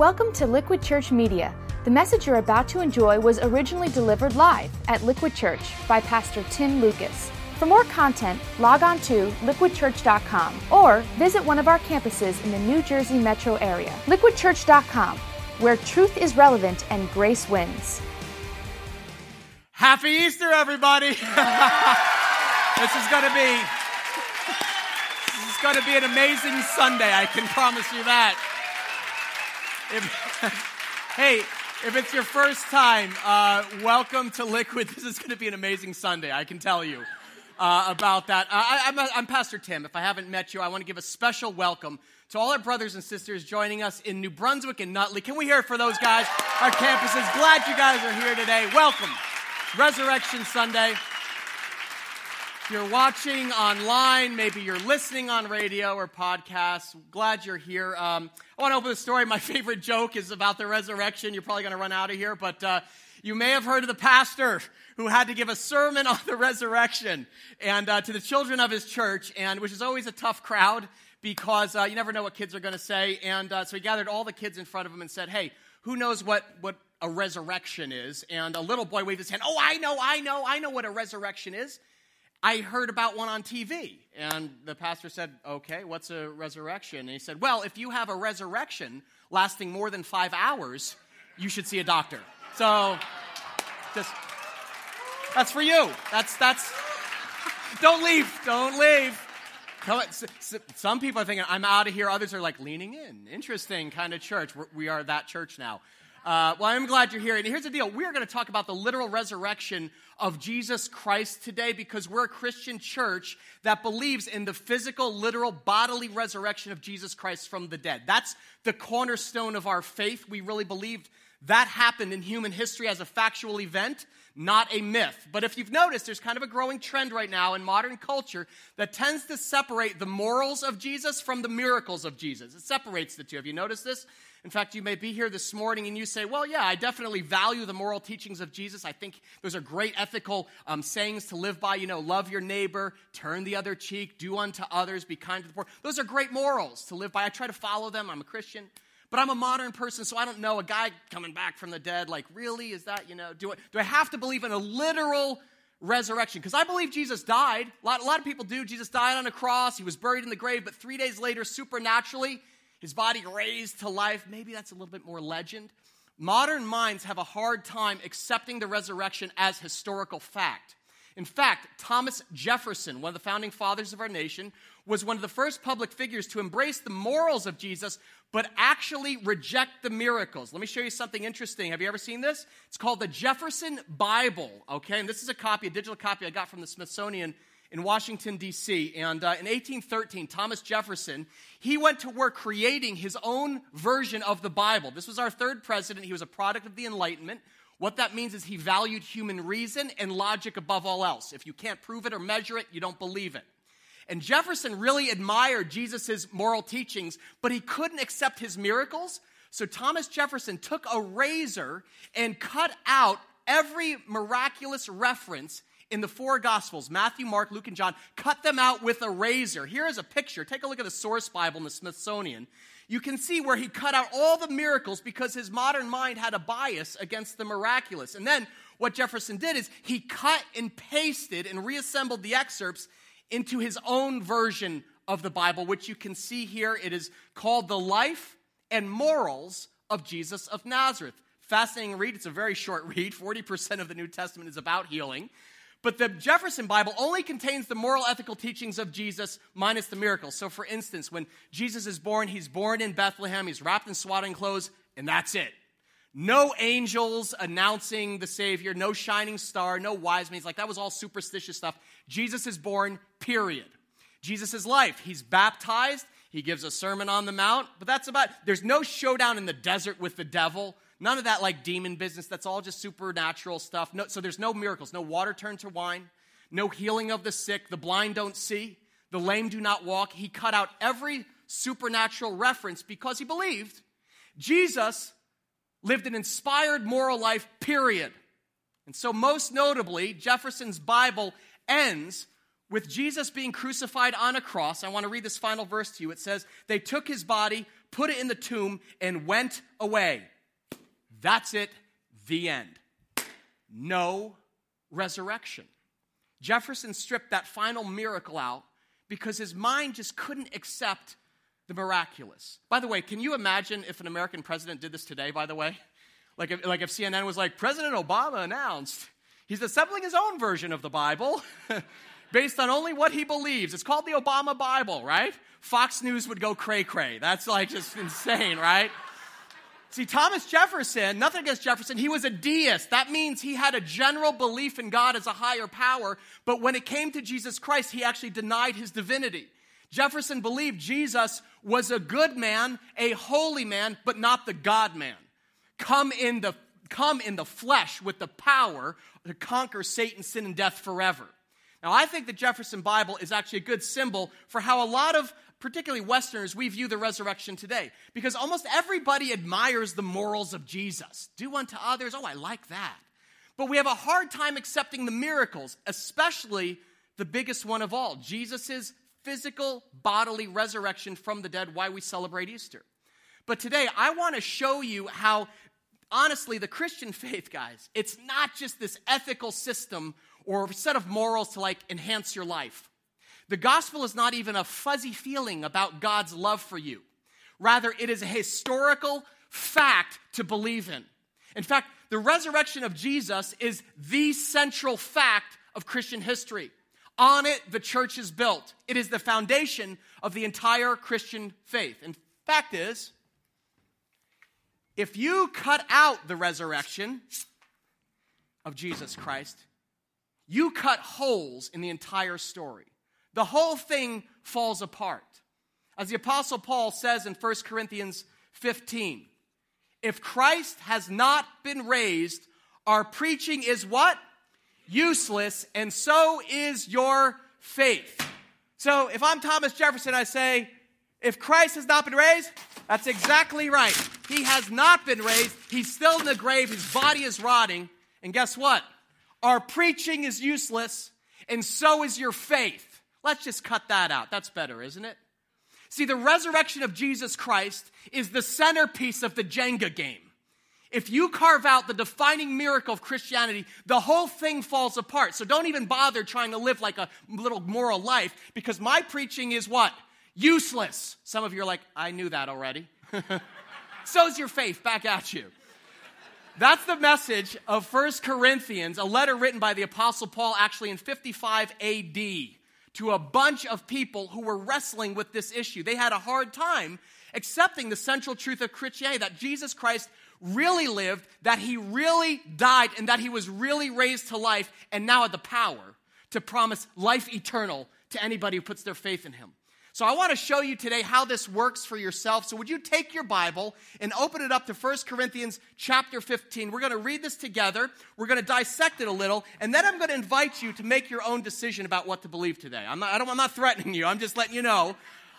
Welcome to Liquid Church Media. The message you're about to enjoy was originally delivered live at Liquid Church by Pastor Tim Lucas. For more content, log on to liquidchurch.com or visit one of our campuses in the New Jersey metro area. Liquidchurch.com, where truth is relevant and grace wins. Happy Easter, everybody! this is going to be this is going to be an amazing Sunday. I can promise you that. If, hey, if it's your first time, uh, welcome to Liquid. This is going to be an amazing Sunday. I can tell you uh, about that. Uh, I, I'm, I'm Pastor Tim. If I haven't met you, I want to give a special welcome to all our brothers and sisters joining us in New Brunswick and Nutley. Can we hear it for those guys? Our campuses. Glad you guys are here today. Welcome. Resurrection Sunday. You're watching online, maybe you're listening on radio or podcasts, glad you're here. Um, I want to open the story. My favorite joke is about the resurrection. You're probably going to run out of here, but uh, you may have heard of the pastor who had to give a sermon on the resurrection and uh, to the children of his church, and which is always a tough crowd because uh, you never know what kids are going to say. And uh, so he gathered all the kids in front of him and said, "Hey, who knows what what a resurrection is. And a little boy waved his hand, Oh, I know, I know, I know what a resurrection is. I heard about one on TV. And the pastor said, Okay, what's a resurrection? And he said, Well, if you have a resurrection lasting more than five hours, you should see a doctor. So, just, that's for you. That's, that's, don't leave, don't leave. Some people are thinking, I'm out of here. Others are like leaning in. Interesting kind of church. We are that church now. Uh, well, I'm glad you're here. And here's the deal we're going to talk about the literal resurrection of Jesus Christ today because we're a Christian church that believes in the physical, literal, bodily resurrection of Jesus Christ from the dead. That's the cornerstone of our faith. We really believed that happened in human history as a factual event, not a myth. But if you've noticed, there's kind of a growing trend right now in modern culture that tends to separate the morals of Jesus from the miracles of Jesus. It separates the two. Have you noticed this? In fact, you may be here this morning and you say, Well, yeah, I definitely value the moral teachings of Jesus. I think those are great ethical um, sayings to live by. You know, love your neighbor, turn the other cheek, do unto others, be kind to the poor. Those are great morals to live by. I try to follow them. I'm a Christian. But I'm a modern person, so I don't know a guy coming back from the dead. Like, really? Is that, you know, do I, do I have to believe in a literal resurrection? Because I believe Jesus died. A lot, a lot of people do. Jesus died on a cross, he was buried in the grave, but three days later, supernaturally, his body raised to life. Maybe that's a little bit more legend. Modern minds have a hard time accepting the resurrection as historical fact. In fact, Thomas Jefferson, one of the founding fathers of our nation, was one of the first public figures to embrace the morals of Jesus, but actually reject the miracles. Let me show you something interesting. Have you ever seen this? It's called the Jefferson Bible, okay? And this is a copy, a digital copy I got from the Smithsonian in Washington, D.C. And uh, in 1813, Thomas Jefferson, he went to work creating his own version of the Bible. This was our third president. He was a product of the Enlightenment. What that means is he valued human reason and logic above all else. If you can't prove it or measure it, you don't believe it. And Jefferson really admired Jesus' moral teachings, but he couldn't accept his miracles. So Thomas Jefferson took a razor and cut out every miraculous reference in the four Gospels Matthew, Mark, Luke, and John, cut them out with a razor. Here is a picture. Take a look at the source Bible in the Smithsonian. You can see where he cut out all the miracles because his modern mind had a bias against the miraculous. And then what Jefferson did is he cut and pasted and reassembled the excerpts into his own version of the Bible, which you can see here. It is called The Life and Morals of Jesus of Nazareth. Fascinating read. It's a very short read. 40% of the New Testament is about healing. But the Jefferson Bible only contains the moral ethical teachings of Jesus minus the miracles. So, for instance, when Jesus is born, he's born in Bethlehem, he's wrapped in swaddling clothes, and that's it. No angels announcing the Savior, no shining star, no wise men. He's like, that was all superstitious stuff. Jesus is born, period. Jesus' life, he's baptized, he gives a sermon on the mount, but that's about There's no showdown in the desert with the devil. None of that like demon business. That's all just supernatural stuff. No, so there's no miracles, no water turned to wine, no healing of the sick, the blind don't see, the lame do not walk. He cut out every supernatural reference because he believed Jesus lived an inspired moral life, period. And so, most notably, Jefferson's Bible ends with Jesus being crucified on a cross. I want to read this final verse to you. It says, They took his body, put it in the tomb, and went away. That's it, the end. No resurrection. Jefferson stripped that final miracle out because his mind just couldn't accept the miraculous. By the way, can you imagine if an American president did this today, by the way? Like if, like if CNN was like, President Obama announced he's assembling his own version of the Bible based on only what he believes. It's called the Obama Bible, right? Fox News would go cray cray. That's like just insane, right? See, Thomas Jefferson, nothing against Jefferson, he was a deist. That means he had a general belief in God as a higher power, but when it came to Jesus Christ, he actually denied his divinity. Jefferson believed Jesus was a good man, a holy man, but not the God man. Come in the, come in the flesh with the power to conquer Satan, sin, and death forever. Now, I think the Jefferson Bible is actually a good symbol for how a lot of particularly Westerners, we view the resurrection today. Because almost everybody admires the morals of Jesus. Do unto others, oh, I like that. But we have a hard time accepting the miracles, especially the biggest one of all Jesus' physical bodily resurrection from the dead, why we celebrate Easter. But today, I want to show you how, honestly, the Christian faith, guys, it's not just this ethical system or a set of morals to like enhance your life. The gospel is not even a fuzzy feeling about God's love for you. Rather, it is a historical fact to believe in. In fact, the resurrection of Jesus is the central fact of Christian history. On it, the church is built. It is the foundation of the entire Christian faith. And fact is, if you cut out the resurrection of Jesus Christ, you cut holes in the entire story the whole thing falls apart. As the Apostle Paul says in 1 Corinthians 15, if Christ has not been raised, our preaching is what? Useless, and so is your faith. So if I'm Thomas Jefferson, I say, if Christ has not been raised, that's exactly right. He has not been raised. He's still in the grave. His body is rotting. And guess what? Our preaching is useless, and so is your faith. Let's just cut that out. That's better, isn't it? See, the resurrection of Jesus Christ is the centerpiece of the Jenga game. If you carve out the defining miracle of Christianity, the whole thing falls apart. So don't even bother trying to live like a little moral life because my preaching is what? Useless. Some of you are like, I knew that already. So's your faith back at you. That's the message of First Corinthians, a letter written by the Apostle Paul actually in 55 AD to a bunch of people who were wrestling with this issue. They had a hard time accepting the central truth of Christianity that Jesus Christ really lived, that he really died, and that he was really raised to life, and now had the power to promise life eternal to anybody who puts their faith in him. So I want to show you today how this works for yourself. So would you take your Bible and open it up to 1 Corinthians chapter 15. We're going to read this together. We're going to dissect it a little, and then I'm going to invite you to make your own decision about what to believe today. I'm not, I am not threatening you. I'm just letting you know.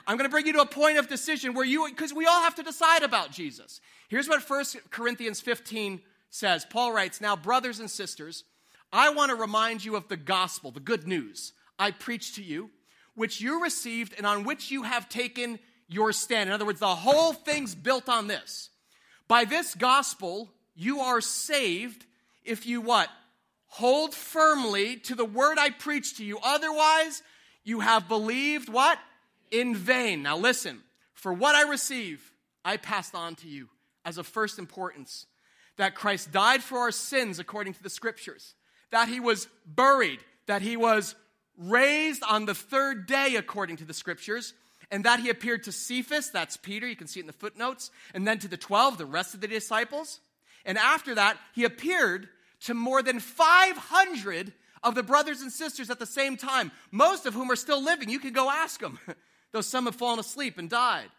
I'm going to bring you to a point of decision where you, because we all have to decide about Jesus. Here's what 1 Corinthians 15 says. Paul writes, Now, brothers and sisters, I want to remind you of the gospel, the good news I preached to you which you received and on which you have taken your stand. In other words, the whole thing's built on this. By this gospel, you are saved if you what? Hold firmly to the word I preached to you. Otherwise, you have believed what? In vain. Now listen, for what I receive, I passed on to you as of first importance that Christ died for our sins according to the scriptures, that he was buried, that he was raised on the third day according to the scriptures, and that he appeared to Cephas, that's Peter, you can see it in the footnotes, and then to the 12, the rest of the disciples. And after that, he appeared to more than 500 of the brothers and sisters at the same time, most of whom are still living. You can go ask them, though some have fallen asleep and died.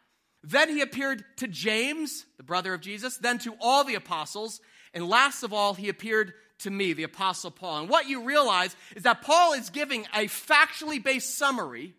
Then he appeared to James, the brother of Jesus, then to all the apostles, and last of all, he appeared to me, the Apostle Paul. And what you realize is that Paul is giving a factually based summary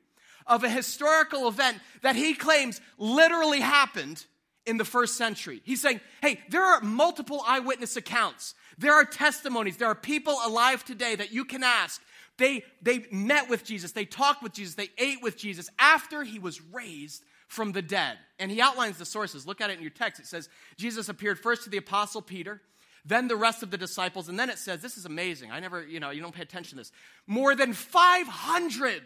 of a historical event that he claims literally happened in the first century. He's saying, hey, there are multiple eyewitness accounts. There are testimonies. There are people alive today that you can ask. They, they met with Jesus. They talked with Jesus. They ate with Jesus after he was raised from the dead. And he outlines the sources. Look at it in your text. It says, Jesus appeared first to the apostle Peter, then the rest of the disciples. And then it says, this is amazing. I never, you know, you don't pay attention to this. More than 500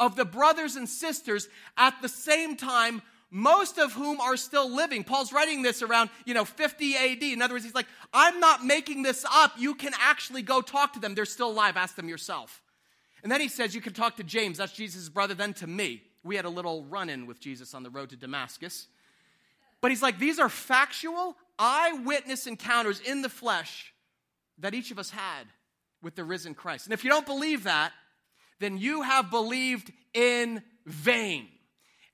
of the brothers and sisters at the same time most of whom are still living. Paul's writing this around, you know, 50 AD. In other words, he's like, I'm not making this up. You can actually go talk to them. They're still alive. Ask them yourself. And then he says, You can talk to James. That's Jesus' brother, then to me. We had a little run in with Jesus on the road to Damascus. But he's like, These are factual, eyewitness encounters in the flesh that each of us had with the risen Christ. And if you don't believe that, then you have believed in vain.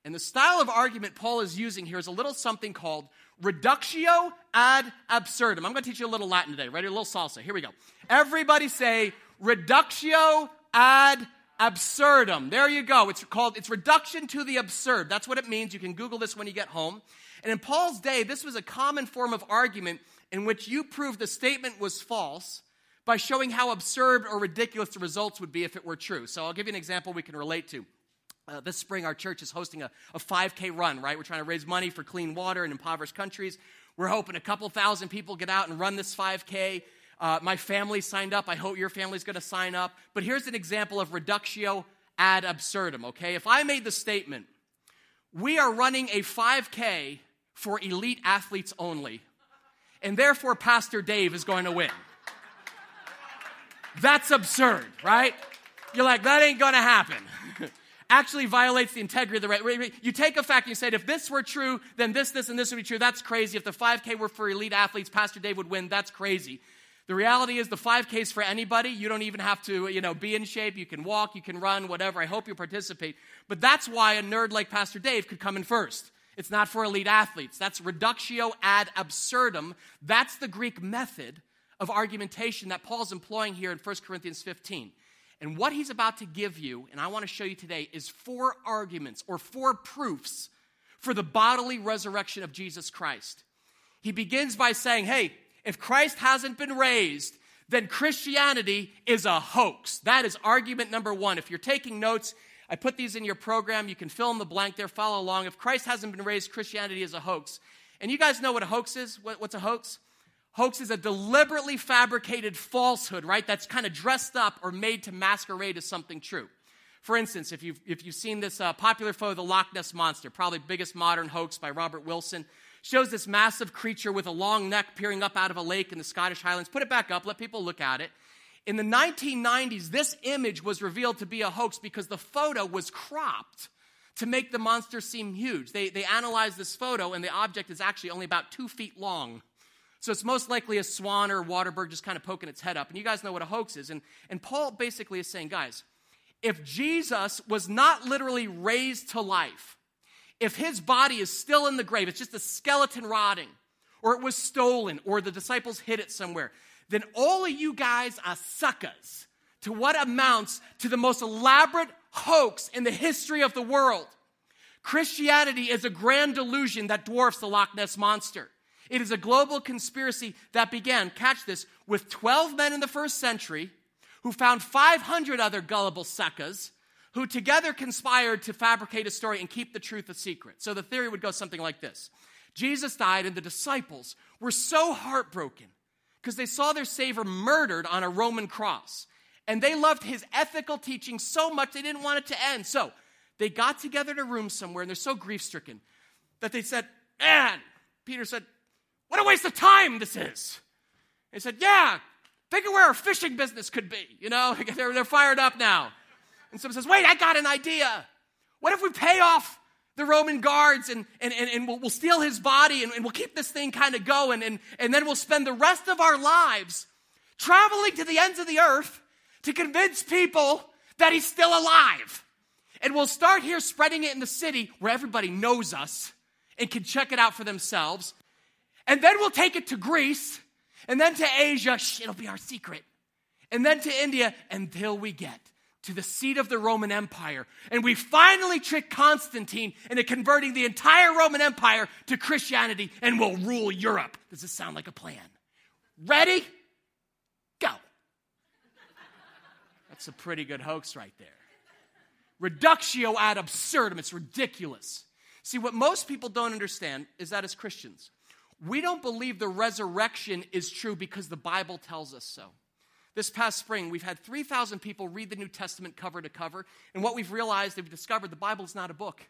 And the style of argument Paul is using here is a little something called reductio ad absurdum. I'm going to teach you a little Latin today. Ready? A little salsa. Here we go. Everybody say reductio ad absurdum. There you go. It's called it's reduction to the absurd. That's what it means. You can Google this when you get home. And in Paul's day, this was a common form of argument in which you proved the statement was false by showing how absurd or ridiculous the results would be if it were true. So I'll give you an example we can relate to. Uh, this spring, our church is hosting a, a 5K run, right? We're trying to raise money for clean water in impoverished countries. We're hoping a couple thousand people get out and run this 5K. Uh, my family signed up. I hope your family's going to sign up. But here's an example of reductio ad absurdum, okay? If I made the statement, we are running a 5K for elite athletes only, and therefore Pastor Dave is going to win. That's absurd, right? You're like, that ain't going to happen actually violates the integrity of the right. You take a fact and you say, if this were true, then this, this, and this would be true. That's crazy. If the 5K were for elite athletes, Pastor Dave would win. That's crazy. The reality is the 5K is for anybody. You don't even have to, you know, be in shape. You can walk, you can run, whatever. I hope you participate. But that's why a nerd like Pastor Dave could come in first. It's not for elite athletes. That's reductio ad absurdum. That's the Greek method of argumentation that Paul's employing here in 1 Corinthians 15. And what he's about to give you, and I want to show you today, is four arguments or four proofs for the bodily resurrection of Jesus Christ. He begins by saying, hey, if Christ hasn't been raised, then Christianity is a hoax. That is argument number one. If you're taking notes, I put these in your program. You can fill in the blank there, follow along. If Christ hasn't been raised, Christianity is a hoax. And you guys know what a hoax is? what's a hoax? Hoax is a deliberately fabricated falsehood, right? That's kind of dressed up or made to masquerade as something true. For instance, if you've, if you've seen this uh, popular photo, the Loch Ness Monster, probably biggest modern hoax by Robert Wilson, shows this massive creature with a long neck peering up out of a lake in the Scottish Highlands. Put it back up, let people look at it. In the 1990s, this image was revealed to be a hoax because the photo was cropped to make the monster seem huge. They, they analyzed this photo, and the object is actually only about two feet long. So it's most likely a swan or a water bird just kind of poking its head up. And you guys know what a hoax is. And, and Paul basically is saying, guys, if Jesus was not literally raised to life, if his body is still in the grave, it's just a skeleton rotting, or it was stolen, or the disciples hid it somewhere, then all of you guys are suckers to what amounts to the most elaborate hoax in the history of the world. Christianity is a grand delusion that dwarfs the Loch Ness Monster. It is a global conspiracy that began, catch this, with 12 men in the first century who found 500 other gullible suckers who together conspired to fabricate a story and keep the truth a secret. So the theory would go something like this Jesus died, and the disciples were so heartbroken because they saw their Savior murdered on a Roman cross. And they loved his ethical teaching so much they didn't want it to end. So they got together in a room somewhere, and they're so grief stricken that they said, Man, Peter said, what a waste of time this is. He said, Yeah, think of where our fishing business could be. You know, they're, they're fired up now. And someone says, Wait, I got an idea. What if we pay off the Roman guards and, and, and, and we'll, we'll steal his body and, and we'll keep this thing kind of going and, and then we'll spend the rest of our lives traveling to the ends of the earth to convince people that he's still alive. And we'll start here spreading it in the city where everybody knows us and can check it out for themselves. And then we'll take it to Greece, and then to Asia. Shh, it'll be our secret. And then to India until we get to the seat of the Roman Empire. And we finally trick Constantine into converting the entire Roman Empire to Christianity and we'll rule Europe. Does this sound like a plan? Ready? Go. That's a pretty good hoax right there. Reductio ad absurdum. It's ridiculous. See, what most people don't understand is that as Christians, we don't believe the resurrection is true because the Bible tells us so. This past spring, we've had 3,000 people read the New Testament cover to cover, and what we've realized, we've discovered, the Bible is not a book.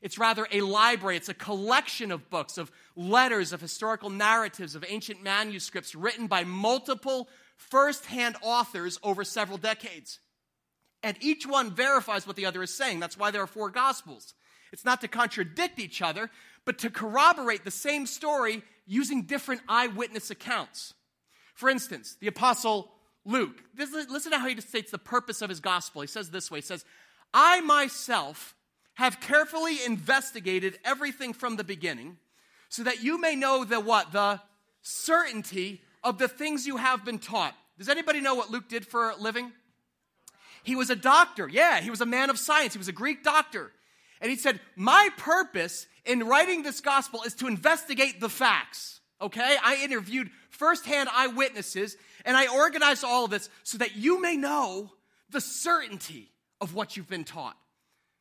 It's rather a library. It's a collection of books, of letters, of historical narratives, of ancient manuscripts written by multiple first-hand authors over several decades. And each one verifies what the other is saying. That's why there are four Gospels. It's not to contradict each other, but to corroborate the same story using different eyewitness accounts. For instance, the Apostle Luke, listen to how he states the purpose of his gospel. He says this way He says, I myself have carefully investigated everything from the beginning so that you may know the what? The certainty of the things you have been taught. Does anybody know what Luke did for a living? He was a doctor. Yeah, he was a man of science. He was a Greek doctor. And he said, My purpose in writing this gospel is to investigate the facts. Okay? I interviewed firsthand eyewitnesses and I organized all of this so that you may know the certainty of what you've been taught.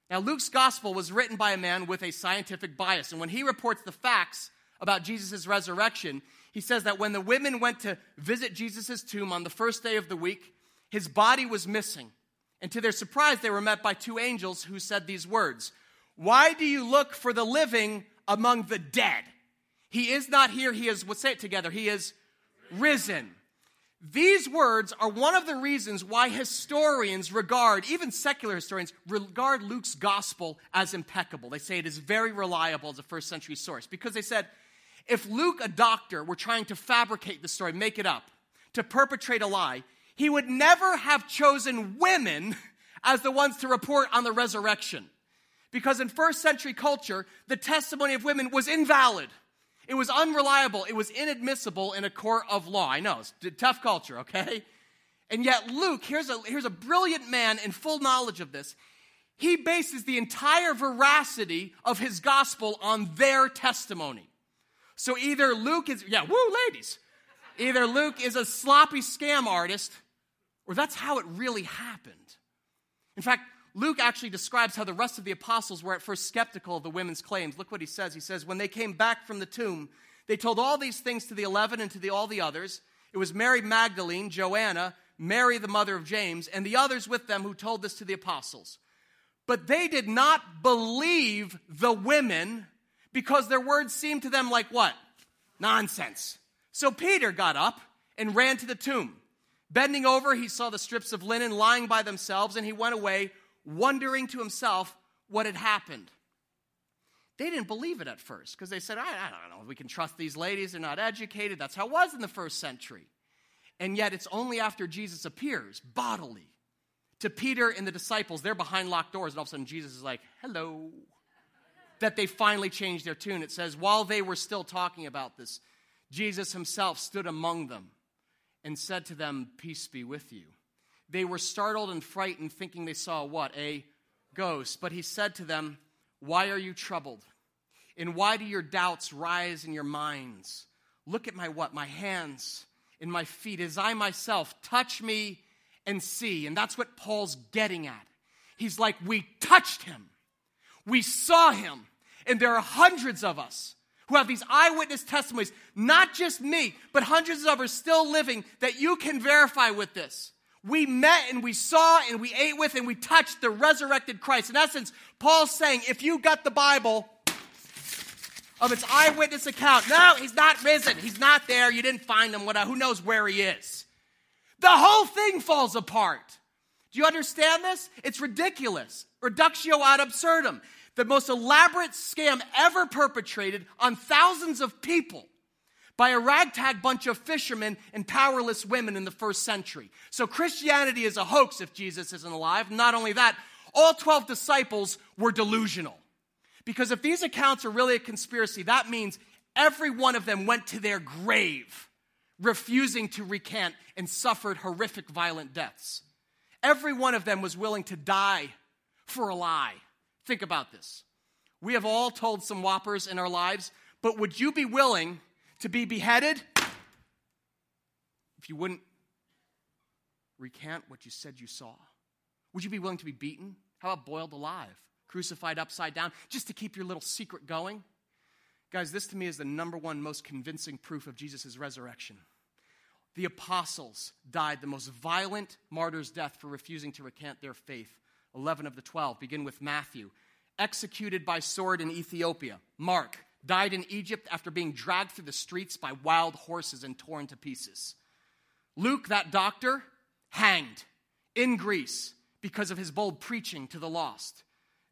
Now, Luke's gospel was written by a man with a scientific bias. And when he reports the facts about Jesus' resurrection, he says that when the women went to visit Jesus' tomb on the first day of the week, his body was missing. And to their surprise, they were met by two angels who said these words Why do you look for the living among the dead? He is not here, he is, let's say it together, he is risen. These words are one of the reasons why historians regard, even secular historians, regard Luke's gospel as impeccable. They say it is very reliable as a first century source because they said if Luke, a doctor, were trying to fabricate the story, make it up, to perpetrate a lie, he would never have chosen women as the ones to report on the resurrection. Because in first century culture, the testimony of women was invalid. It was unreliable. It was inadmissible in a court of law. I know, it's a tough culture, okay? And yet, Luke, here's a, here's a brilliant man in full knowledge of this. He bases the entire veracity of his gospel on their testimony. So either Luke is, yeah, woo, ladies. Either Luke is a sloppy scam artist or that's how it really happened. In fact, Luke actually describes how the rest of the apostles were at first skeptical of the women's claims. Look what he says. He says, When they came back from the tomb, they told all these things to the eleven and to the, all the others. It was Mary Magdalene, Joanna, Mary, the mother of James, and the others with them who told this to the apostles. But they did not believe the women because their words seemed to them like what? Nonsense. So Peter got up and ran to the tomb. Bending over, he saw the strips of linen lying by themselves, and he went away, wondering to himself what had happened. They didn't believe it at first because they said, I, I don't know, we can trust these ladies, they're not educated. That's how it was in the first century. And yet, it's only after Jesus appears bodily to Peter and the disciples, they're behind locked doors, and all of a sudden Jesus is like, hello, that they finally changed their tune. It says, while they were still talking about this, Jesus himself stood among them and said to them, Peace be with you. They were startled and frightened, thinking they saw what? A ghost. But he said to them, Why are you troubled? And why do your doubts rise in your minds? Look at my what? My hands and my feet, as I myself touch me and see. And that's what Paul's getting at. He's like, We touched him, we saw him, and there are hundreds of us who have these eyewitness testimonies, not just me, but hundreds of us still living that you can verify with this. We met and we saw and we ate with and we touched the resurrected Christ. In essence, Paul's saying if you got the Bible of its eyewitness account, no, he's not risen. He's not there. You didn't find him. Who knows where he is? The whole thing falls apart. Do you understand this? It's ridiculous. Reductio ad absurdum the most elaborate scam ever perpetrated on thousands of people by a ragtag bunch of fishermen and powerless women in the first century. So Christianity is a hoax if Jesus isn't alive. Not only that, all 12 disciples were delusional. Because if these accounts are really a conspiracy, that means every one of them went to their grave refusing to recant and suffered horrific violent deaths. Every one of them was willing to die for a lie. Think about this. We have all told some whoppers in our lives, but would you be willing to be beheaded if you wouldn't recant what you said you saw? Would you be willing to be beaten? How about boiled alive? crucified upside down, just to keep your little secret going. Guys, this to me is the number one most convincing proof of Jesus' resurrection. The apostles died the most violent martyr's death for refusing to recant their faith. 11 of the 12 begin with Matthew, executed by sword in Ethiopia. Mark died in Egypt after being dragged through the streets by wild horses and torn to pieces. Luke, that doctor, hanged in Greece because of his bold preaching to the lost.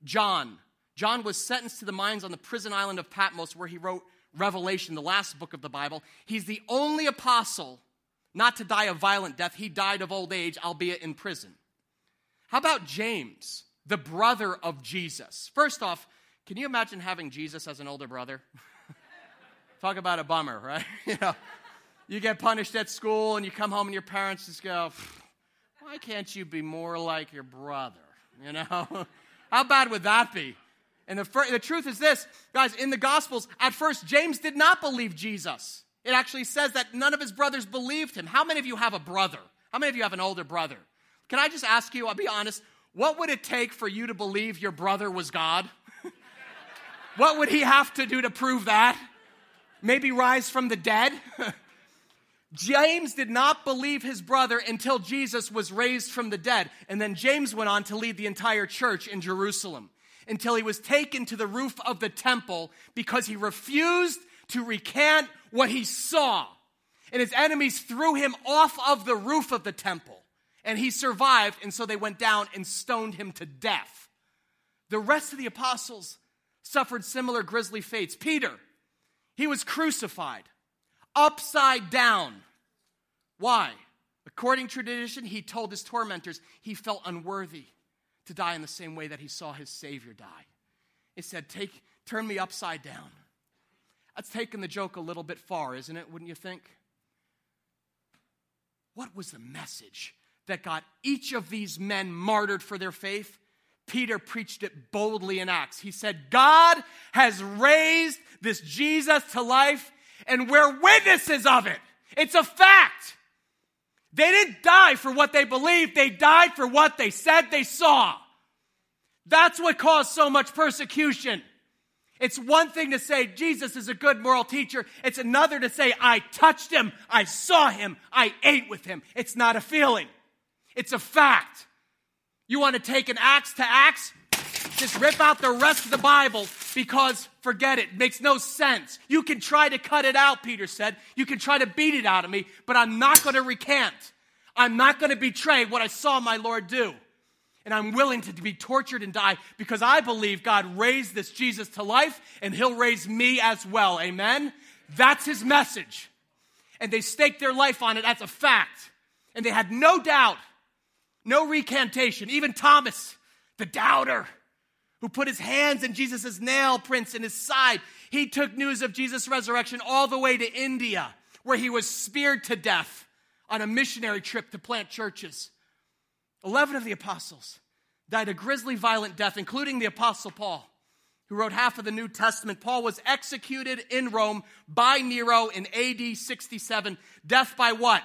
John, John was sentenced to the mines on the prison island of Patmos where he wrote Revelation, the last book of the Bible. He's the only apostle not to die a violent death. He died of old age, albeit in prison. How about James, the brother of Jesus? First off, can you imagine having Jesus as an older brother? Talk about a bummer, right? you know, you get punished at school and you come home and your parents just go, why can't you be more like your brother? You know? How bad would that be? And the, fir- the truth is this, guys, in the Gospels, at first, James did not believe Jesus. It actually says that none of his brothers believed him. How many of you have a brother? How many of you have an older brother? Can I just ask you, I'll be honest, what would it take for you to believe your brother was God? What would he have to do to prove that? Maybe rise from the dead? James did not believe his brother until Jesus was raised from the dead. And then James went on to lead the entire church in Jerusalem until he was taken to the roof of the temple because he refused to recant what he saw. And his enemies threw him off of the roof of the temple. And he survived, and so they went down and stoned him to death. The rest of the apostles suffered similar grisly fates. Peter, he was crucified upside down. Why? According to tradition, he told his tormentors he felt unworthy to die in the same way that he saw his Savior die. He said, Take, Turn me upside down. That's taking the joke a little bit far, isn't it? Wouldn't you think? What was the message that got each of these men martyred for their faith? Peter preached it boldly in Acts. He said, God has raised this Jesus to life, and we're witnesses of it. It's a fact. They didn't die for what they believed, they died for what they said they saw. That's what caused so much persecution. It's one thing to say Jesus is a good moral teacher. It's another to say I touched him, I saw him, I ate with him. It's not a feeling, it's a fact. You want to take an axe to Acts? Just rip out the rest of the Bible because forget it. it. Makes no sense. You can try to cut it out, Peter said. You can try to beat it out of me, but I'm not going to recant. I'm not going to betray what I saw my Lord do. And I'm willing to be tortured and die because I believe God raised this Jesus to life and he'll raise me as well. Amen? That's his message. And they staked their life on it. That's a fact. And they had no doubt, no recantation. Even Thomas, the doubter, who put his hands in Jesus' nail prints in his side, he took news of Jesus' resurrection all the way to India, where he was speared to death on a missionary trip to plant churches. 11 of the apostles died a grisly, violent death, including the apostle Paul, who wrote half of the New Testament. Paul was executed in Rome by Nero in AD 67. Death by what?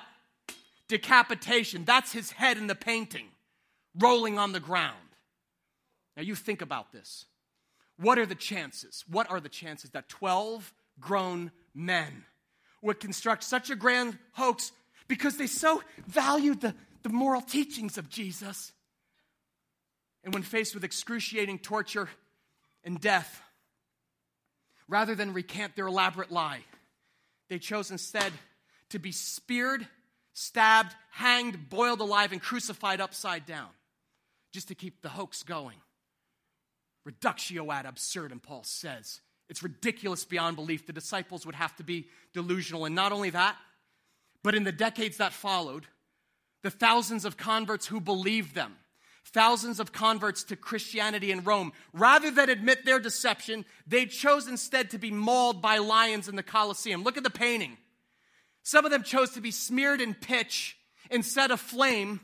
Decapitation. That's his head in the painting, rolling on the ground. Now you think about this. What are the chances? What are the chances that 12 grown men would construct such a grand hoax because they so valued the the moral teachings of Jesus. And when faced with excruciating torture and death, rather than recant their elaborate lie, they chose instead to be speared, stabbed, hanged, boiled alive, and crucified upside down, just to keep the hoax going. Reductio ad absurdum, Paul says. It's ridiculous beyond belief. The disciples would have to be delusional. And not only that, but in the decades that followed, the thousands of converts who believed them, thousands of converts to Christianity in Rome. Rather than admit their deception, they chose instead to be mauled by lions in the Colosseum. Look at the painting. Some of them chose to be smeared in pitch and set aflame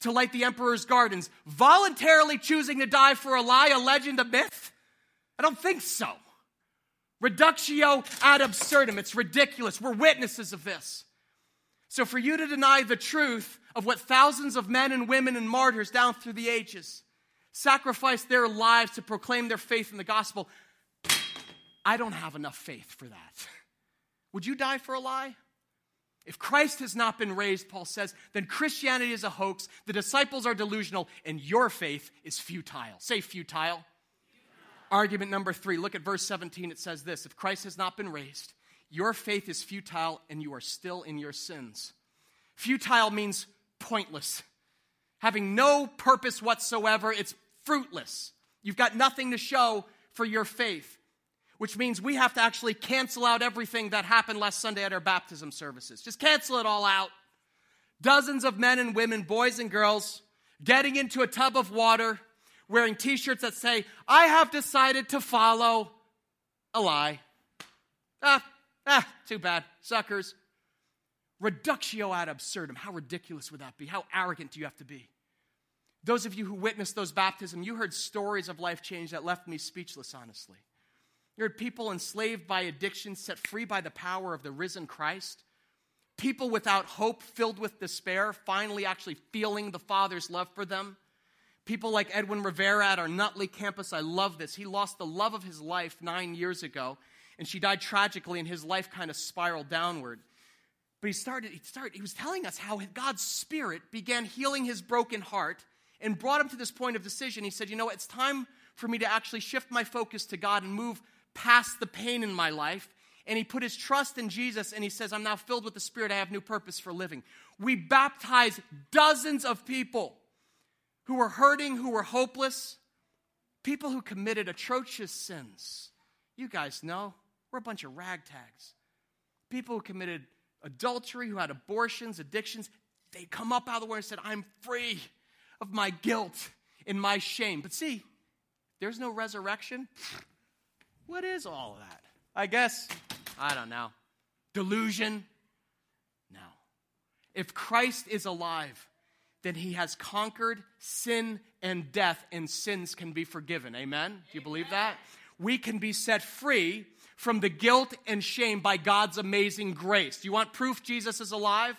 to light the emperor's gardens, voluntarily choosing to die for a lie, a legend, a myth? I don't think so. Reductio ad absurdum. It's ridiculous. We're witnesses of this. So, for you to deny the truth of what thousands of men and women and martyrs down through the ages sacrificed their lives to proclaim their faith in the gospel. I don't have enough faith for that. Would you die for a lie? If Christ has not been raised, Paul says, then Christianity is a hoax, the disciples are delusional, and your faith is futile. Say futile. futile. Argument number three look at verse 17. It says this If Christ has not been raised, your faith is futile and you are still in your sins. Futile means pointless, having no purpose whatsoever. It's fruitless. You've got nothing to show for your faith which means we have to actually cancel out everything that happened last Sunday at our baptism services. Just cancel it all out. Dozens of men and women, boys and girls, getting into a tub of water, wearing t shirts that say, I have decided to follow a lie. Ah, ah, too bad. Suckers. Reductio ad absurdum. How ridiculous would that be? How arrogant do you have to be? Those of you who witnessed those baptisms, you heard stories of life change that left me speechless, honestly. You heard people enslaved by addiction set free by the power of the risen Christ. People without hope, filled with despair, finally actually feeling the Father's love for them. People like Edwin Rivera at our Nutley campus, I love this. He lost the love of his life nine years ago, and she died tragically, and his life kind of spiraled downward. But he started, he started, he was telling us how God's Spirit began healing his broken heart and brought him to this point of decision. He said, You know, it's time for me to actually shift my focus to God and move past the pain in my life and he put his trust in Jesus and he says, I'm now filled with the Spirit. I have new purpose for living. We baptize dozens of people who were hurting, who were hopeless, people who committed atrocious sins. You guys know, we're a bunch of ragtags. People who committed adultery, who had abortions, addictions, they come up out of the water and said, I'm free of my guilt and my shame. But see, there's no resurrection. What is all of that? I guess, I don't know. Delusion? No. If Christ is alive, then he has conquered sin and death, and sins can be forgiven. Amen? Do you believe that? We can be set free from the guilt and shame by God's amazing grace. Do you want proof Jesus is alive?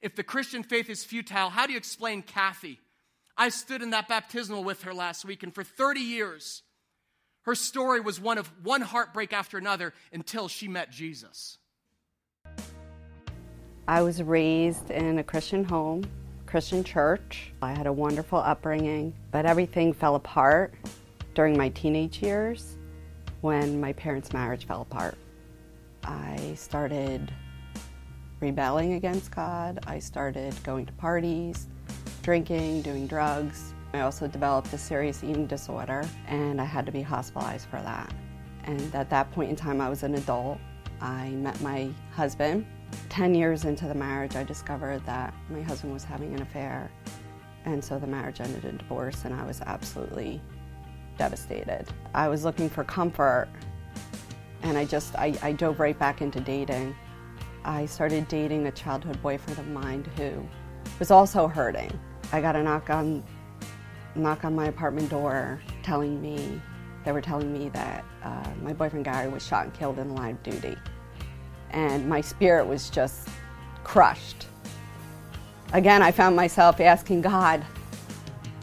If the Christian faith is futile, how do you explain Kathy? I stood in that baptismal with her last week, and for 30 years, her story was one of one heartbreak after another until she met Jesus. I was raised in a Christian home, Christian church. I had a wonderful upbringing, but everything fell apart during my teenage years when my parents' marriage fell apart. I started rebelling against God. I started going to parties, drinking, doing drugs. I also developed a serious eating disorder and I had to be hospitalized for that. And at that point in time, I was an adult. I met my husband. 10 years into the marriage, I discovered that my husband was having an affair. And so the marriage ended in divorce, and I was absolutely devastated. I was looking for comfort, and I just, I, I dove right back into dating. I started dating a childhood boyfriend of mine who was also hurting. I got a knock on knock on my apartment door telling me, they were telling me that uh, my boyfriend Gary was shot and killed in line of duty. And my spirit was just crushed. Again, I found myself asking God,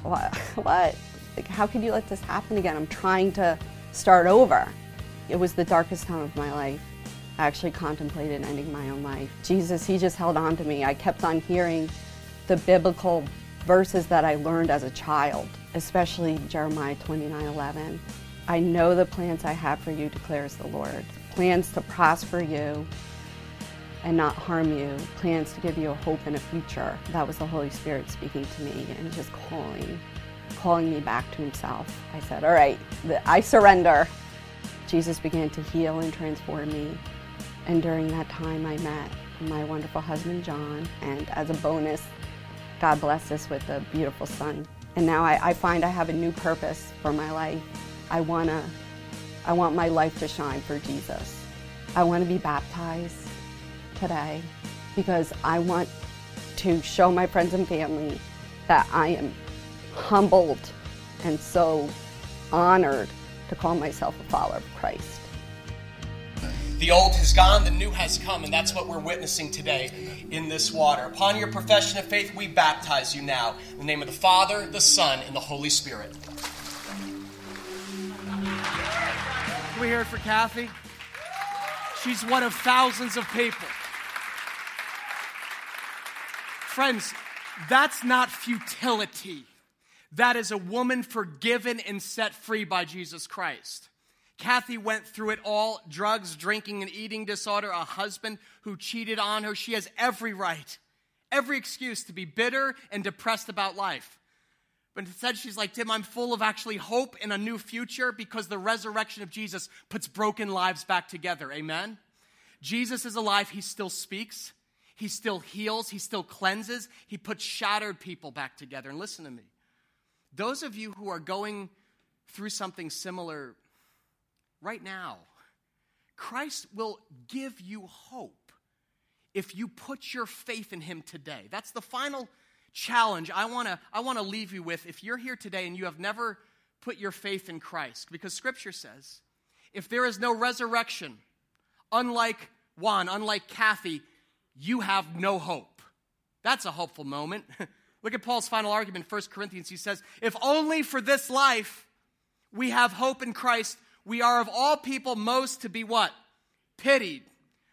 what? what? Like, how could you let this happen again? I'm trying to start over. It was the darkest time of my life. I actually contemplated ending my own life. Jesus, He just held on to me. I kept on hearing the biblical verses that I learned as a child, especially Jeremiah 29 11. I know the plans I have for you, declares the Lord. Plans to prosper you and not harm you, plans to give you a hope and a future. That was the Holy Spirit speaking to me and just calling, calling me back to Himself. I said, All right, I surrender. Jesus began to heal and transform me. And during that time, I met my wonderful husband, John. And as a bonus, God blessed us with a beautiful son. And now I, I find I have a new purpose for my life. I wanna, I want my life to shine for Jesus. I want to be baptized today because I want to show my friends and family that I am humbled and so honored to call myself a follower of Christ. The old has gone, the new has come, and that's what we're witnessing today in this water. Upon your profession of faith, we baptize you now. In the name of the Father, the Son, and the Holy Spirit. Can we hear it for Kathy? She's one of thousands of people. Friends, that's not futility. That is a woman forgiven and set free by Jesus Christ. Kathy went through it all drugs, drinking, and eating disorder, a husband who cheated on her. She has every right, every excuse to be bitter and depressed about life. But instead, she's like, Tim, I'm full of actually hope and a new future because the resurrection of Jesus puts broken lives back together. Amen? Jesus is alive. He still speaks, He still heals, He still cleanses, He puts shattered people back together. And listen to me. Those of you who are going through something similar right now, Christ will give you hope if you put your faith in Him today. That's the final challenge I want to I want to leave you with if you're here today and you have never put your faith in Christ. Because scripture says if there is no resurrection unlike Juan unlike Kathy you have no hope. That's a hopeful moment. Look at Paul's final argument 1 Corinthians. He says if only for this life we have hope in Christ we are of all people most to be what pitied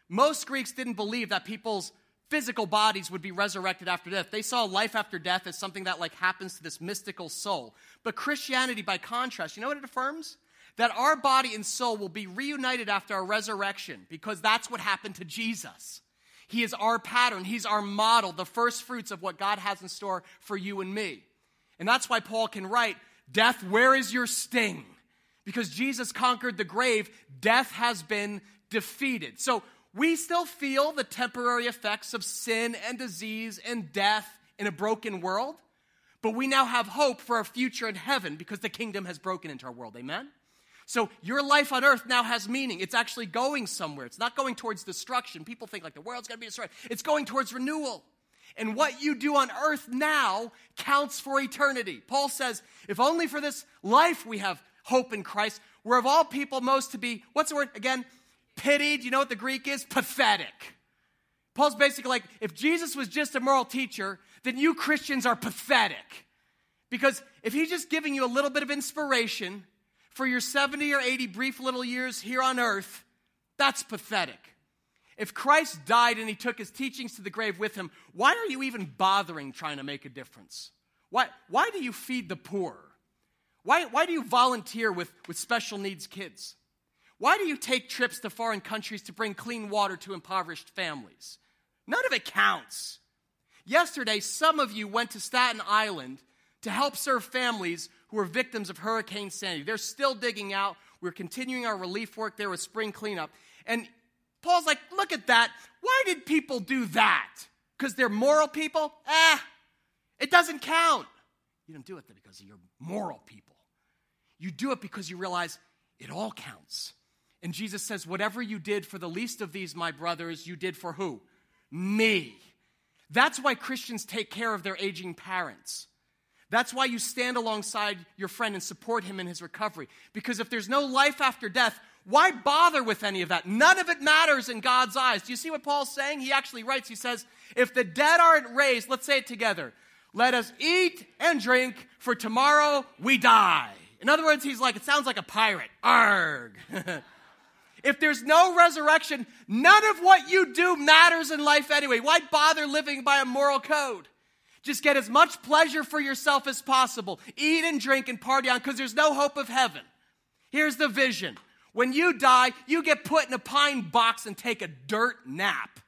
most Greeks didn't believe that people's physical bodies would be resurrected after death. They saw life after death as something that like happens to this mystical soul. But Christianity, by contrast, you know what it affirms? That our body and soul will be reunited after our resurrection because that's what happened to Jesus. He is our pattern, He's our model, the first fruits of what God has in store for you and me. And that's why Paul can write, Death, where is your sting? Because Jesus conquered the grave, death has been defeated. So we still feel the temporary effects of sin and disease and death in a broken world, but we now have hope for a future in heaven because the kingdom has broken into our world. Amen? So your life on earth now has meaning. It's actually going somewhere. It's not going towards destruction. People think like the world's going to be destroyed. It's going towards renewal. And what you do on earth now counts for eternity. Paul says, if only for this life we have hope in Christ, we're of all people most to be, what's the word again? pitied. You know what the Greek is? Pathetic. Paul's basically like, if Jesus was just a moral teacher, then you Christians are pathetic. Because if he's just giving you a little bit of inspiration for your 70 or 80 brief little years here on earth, that's pathetic. If Christ died and he took his teachings to the grave with him, why are you even bothering trying to make a difference? Why, why do you feed the poor? Why, why do you volunteer with, with special needs kids? Why do you take trips to foreign countries to bring clean water to impoverished families? None of it counts. Yesterday, some of you went to Staten Island to help serve families who were victims of Hurricane Sandy. They're still digging out. We're continuing our relief work there with spring cleanup. And Paul's like, look at that. Why did people do that? Because they're moral people? Ah, it doesn't count. You don't do it because you're moral people. You do it because you realize it all counts. And Jesus says, Whatever you did for the least of these, my brothers, you did for who? Me. That's why Christians take care of their aging parents. That's why you stand alongside your friend and support him in his recovery. Because if there's no life after death, why bother with any of that? None of it matters in God's eyes. Do you see what Paul's saying? He actually writes, he says, If the dead aren't raised, let's say it together. Let us eat and drink, for tomorrow we die. In other words, he's like, it sounds like a pirate. Arg. If there's no resurrection, none of what you do matters in life anyway. Why bother living by a moral code? Just get as much pleasure for yourself as possible. Eat and drink and party on because there's no hope of heaven. Here's the vision when you die, you get put in a pine box and take a dirt nap.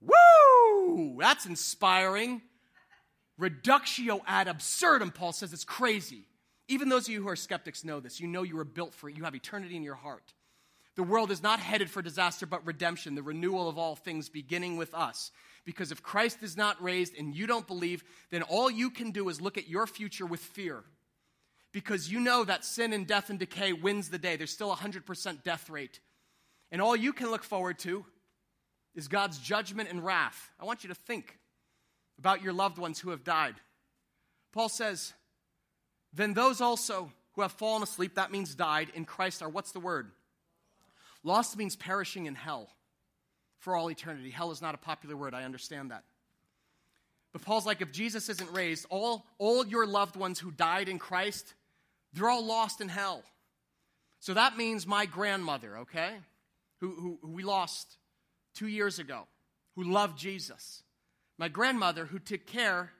Woo! That's inspiring. Reductio ad absurdum, Paul says it's crazy. Even those of you who are skeptics know this. You know you were built for it, you have eternity in your heart. The world is not headed for disaster, but redemption, the renewal of all things, beginning with us. Because if Christ is not raised and you don't believe, then all you can do is look at your future with fear. Because you know that sin and death and decay wins the day. There's still a 100% death rate. And all you can look forward to is God's judgment and wrath. I want you to think about your loved ones who have died. Paul says, Then those also who have fallen asleep, that means died, in Christ are what's the word? Lost means perishing in hell for all eternity. Hell is not a popular word, I understand that. But Paul's like, if Jesus isn't raised, all, all your loved ones who died in Christ, they're all lost in hell. So that means my grandmother, okay, who, who, who we lost two years ago, who loved Jesus. My grandmother, who took care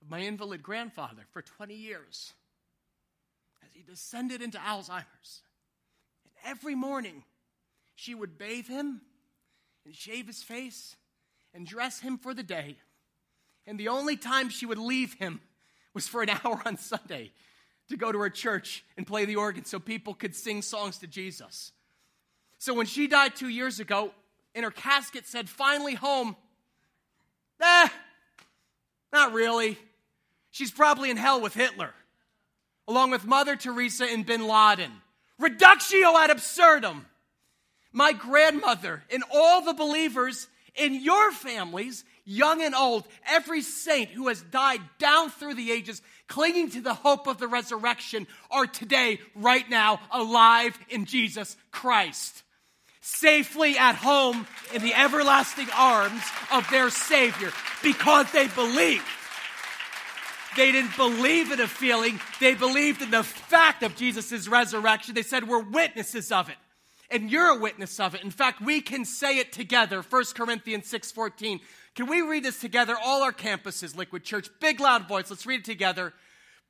of my invalid grandfather for 20 years as he descended into Alzheimer's. And every morning, she would bathe him and shave his face and dress him for the day. And the only time she would leave him was for an hour on Sunday to go to her church and play the organ so people could sing songs to Jesus. So when she died two years ago, in her casket said, finally home. Eh, not really. She's probably in hell with Hitler, along with Mother Teresa and bin Laden. Reductio ad absurdum. My grandmother and all the believers in your families, young and old, every saint who has died down through the ages, clinging to the hope of the resurrection, are today, right now, alive in Jesus Christ. Safely at home in the everlasting arms of their Savior because they believed. They didn't believe in a feeling, they believed in the fact of Jesus' resurrection. They said, We're witnesses of it and you're a witness of it. In fact, we can say it together. 1 Corinthians 6:14. Can we read this together? All our campuses, Liquid Church, big loud voice. Let's read it together.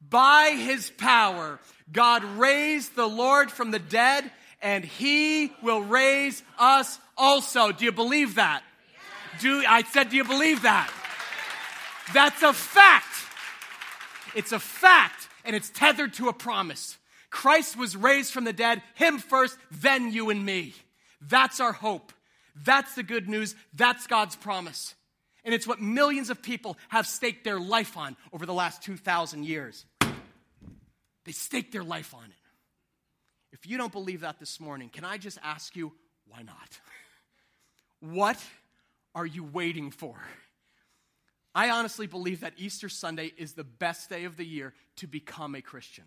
By his power, God raised the Lord from the dead, and he will raise us also. Do you believe that? Do I said, do you believe that? That's a fact. It's a fact, and it's tethered to a promise. Christ was raised from the dead, Him first, then you and me. That's our hope. That's the good news. That's God's promise. And it's what millions of people have staked their life on over the last 2,000 years. They staked their life on it. If you don't believe that this morning, can I just ask you, why not? What are you waiting for? I honestly believe that Easter Sunday is the best day of the year to become a Christian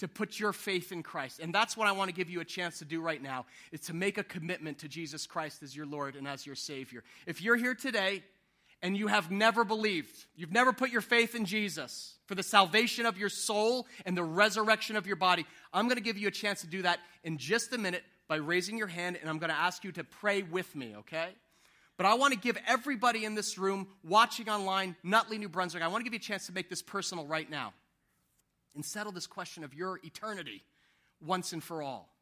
to put your faith in Christ. And that's what I want to give you a chance to do right now is to make a commitment to Jesus Christ as your Lord and as your Savior. If you're here today and you have never believed, you've never put your faith in Jesus for the salvation of your soul and the resurrection of your body, I'm going to give you a chance to do that in just a minute by raising your hand and I'm going to ask you to pray with me, okay? But I want to give everybody in this room, watching online, Nutley, New Brunswick, I want to give you a chance to make this personal right now and settle this question of your eternity once and for all.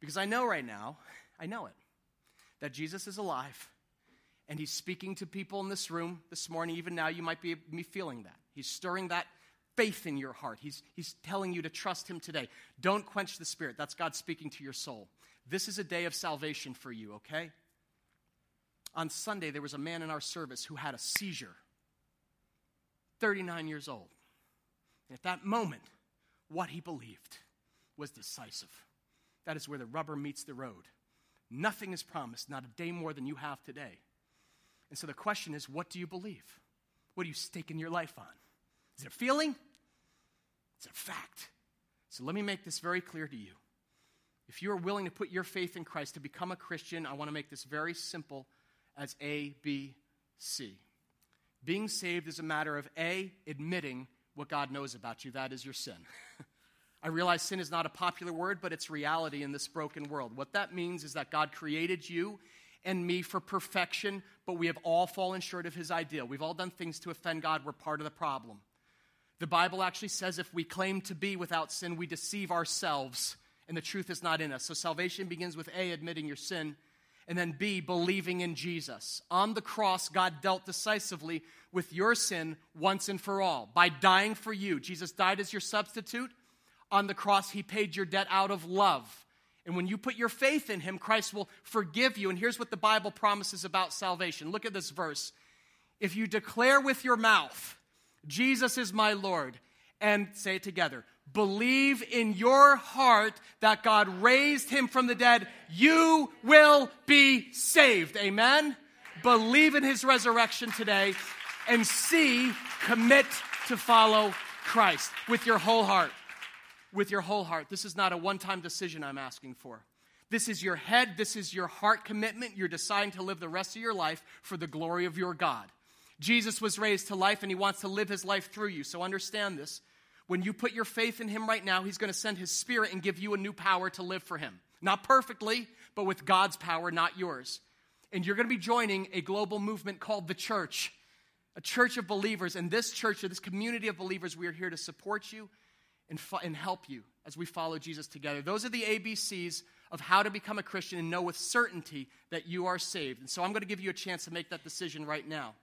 Because I know right now, I know it, that Jesus is alive and he's speaking to people in this room this morning. Even now, you might be, be feeling that. He's stirring that faith in your heart. He's, he's telling you to trust him today. Don't quench the spirit. That's God speaking to your soul. This is a day of salvation for you, okay? On Sunday, there was a man in our service who had a seizure, 39 years old. And at that moment, what he believed was decisive. That is where the rubber meets the road. Nothing is promised, not a day more than you have today. And so the question is what do you believe? What are you staking your life on? Is it a feeling? Is it a fact. So let me make this very clear to you. If you are willing to put your faith in Christ to become a Christian, I want to make this very simple as A, B, C. Being saved is a matter of A, admitting what God knows about you that is your sin. I realize sin is not a popular word, but it's reality in this broken world. What that means is that God created you and me for perfection, but we have all fallen short of his ideal. We've all done things to offend God. We're part of the problem. The Bible actually says if we claim to be without sin, we deceive ourselves, and the truth is not in us. So salvation begins with A, admitting your sin, and then B, believing in Jesus. On the cross, God dealt decisively with your sin once and for all by dying for you. Jesus died as your substitute. On the cross, he paid your debt out of love. And when you put your faith in him, Christ will forgive you. And here's what the Bible promises about salvation. Look at this verse. If you declare with your mouth, Jesus is my Lord, and say it together, believe in your heart that God raised him from the dead, you will be saved. Amen? Believe in his resurrection today. And see, commit to follow Christ with your whole heart. With your whole heart. This is not a one time decision I'm asking for. This is your head, this is your heart commitment. You're deciding to live the rest of your life for the glory of your God. Jesus was raised to life and he wants to live his life through you. So understand this. When you put your faith in Him right now, He's going to send His Spirit and give you a new power to live for Him. Not perfectly, but with God's power, not yours. And you're going to be joining a global movement called the church, a church of believers. And this church, or this community of believers, we are here to support you and, fo- and help you as we follow Jesus together. Those are the ABCs of how to become a Christian and know with certainty that you are saved. And so I'm going to give you a chance to make that decision right now.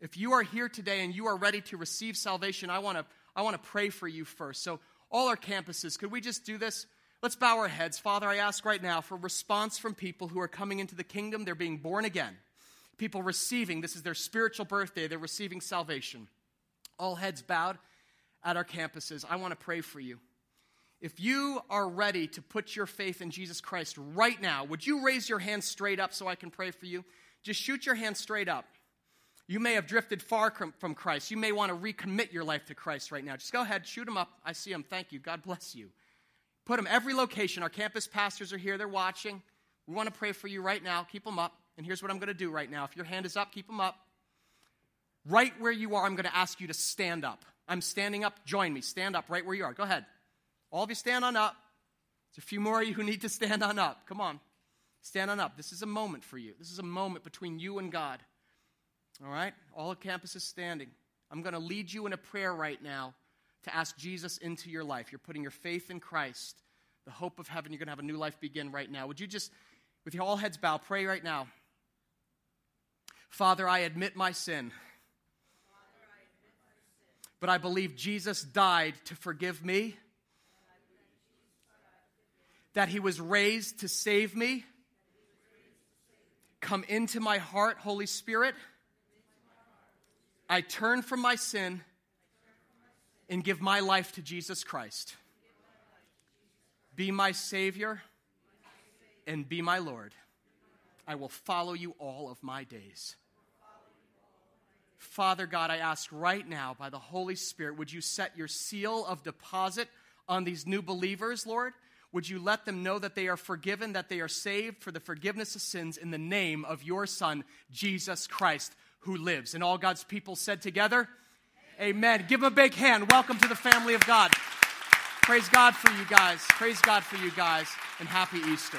If you are here today and you are ready to receive salvation, I want to I want to pray for you first. So all our campuses, could we just do this? Let's bow our heads. Father, I ask right now for response from people who are coming into the kingdom. They're being born again. People receiving, this is their spiritual birthday, they're receiving salvation. All heads bowed at our campuses. I want to pray for you. If you are ready to put your faith in Jesus Christ right now, would you raise your hand straight up so I can pray for you? Just shoot your hand straight up. You may have drifted far from Christ. You may want to recommit your life to Christ right now. Just go ahead, shoot them up. I see them. Thank you. God bless you. Put them every location. Our campus pastors are here. They're watching. We want to pray for you right now. Keep them up. And here's what I'm going to do right now. If your hand is up, keep them up. Right where you are, I'm going to ask you to stand up. I'm standing up. Join me. Stand up right where you are. Go ahead. All of you stand on up. There's a few more of you who need to stand on up. Come on. Stand on up. This is a moment for you. This is a moment between you and God. All right? All the campus is standing. I'm going to lead you in a prayer right now to ask Jesus into your life. You're putting your faith in Christ, the hope of heaven. You're going to have a new life begin right now. Would you just, with your all heads bowed, pray right now? Father, I admit my sin. But I believe Jesus died to forgive me, that he was raised to save me. Come into my heart, Holy Spirit. I turn from my sin and give my life to Jesus Christ. Be my Savior and be my Lord. I will follow you all of my days. Father God, I ask right now by the Holy Spirit, would you set your seal of deposit on these new believers, Lord? Would you let them know that they are forgiven, that they are saved for the forgiveness of sins in the name of your Son, Jesus Christ, who lives? And all God's people said together, Amen. Give them a big hand. Welcome to the family of God. Praise God for you guys. Praise God for you guys. And happy Easter.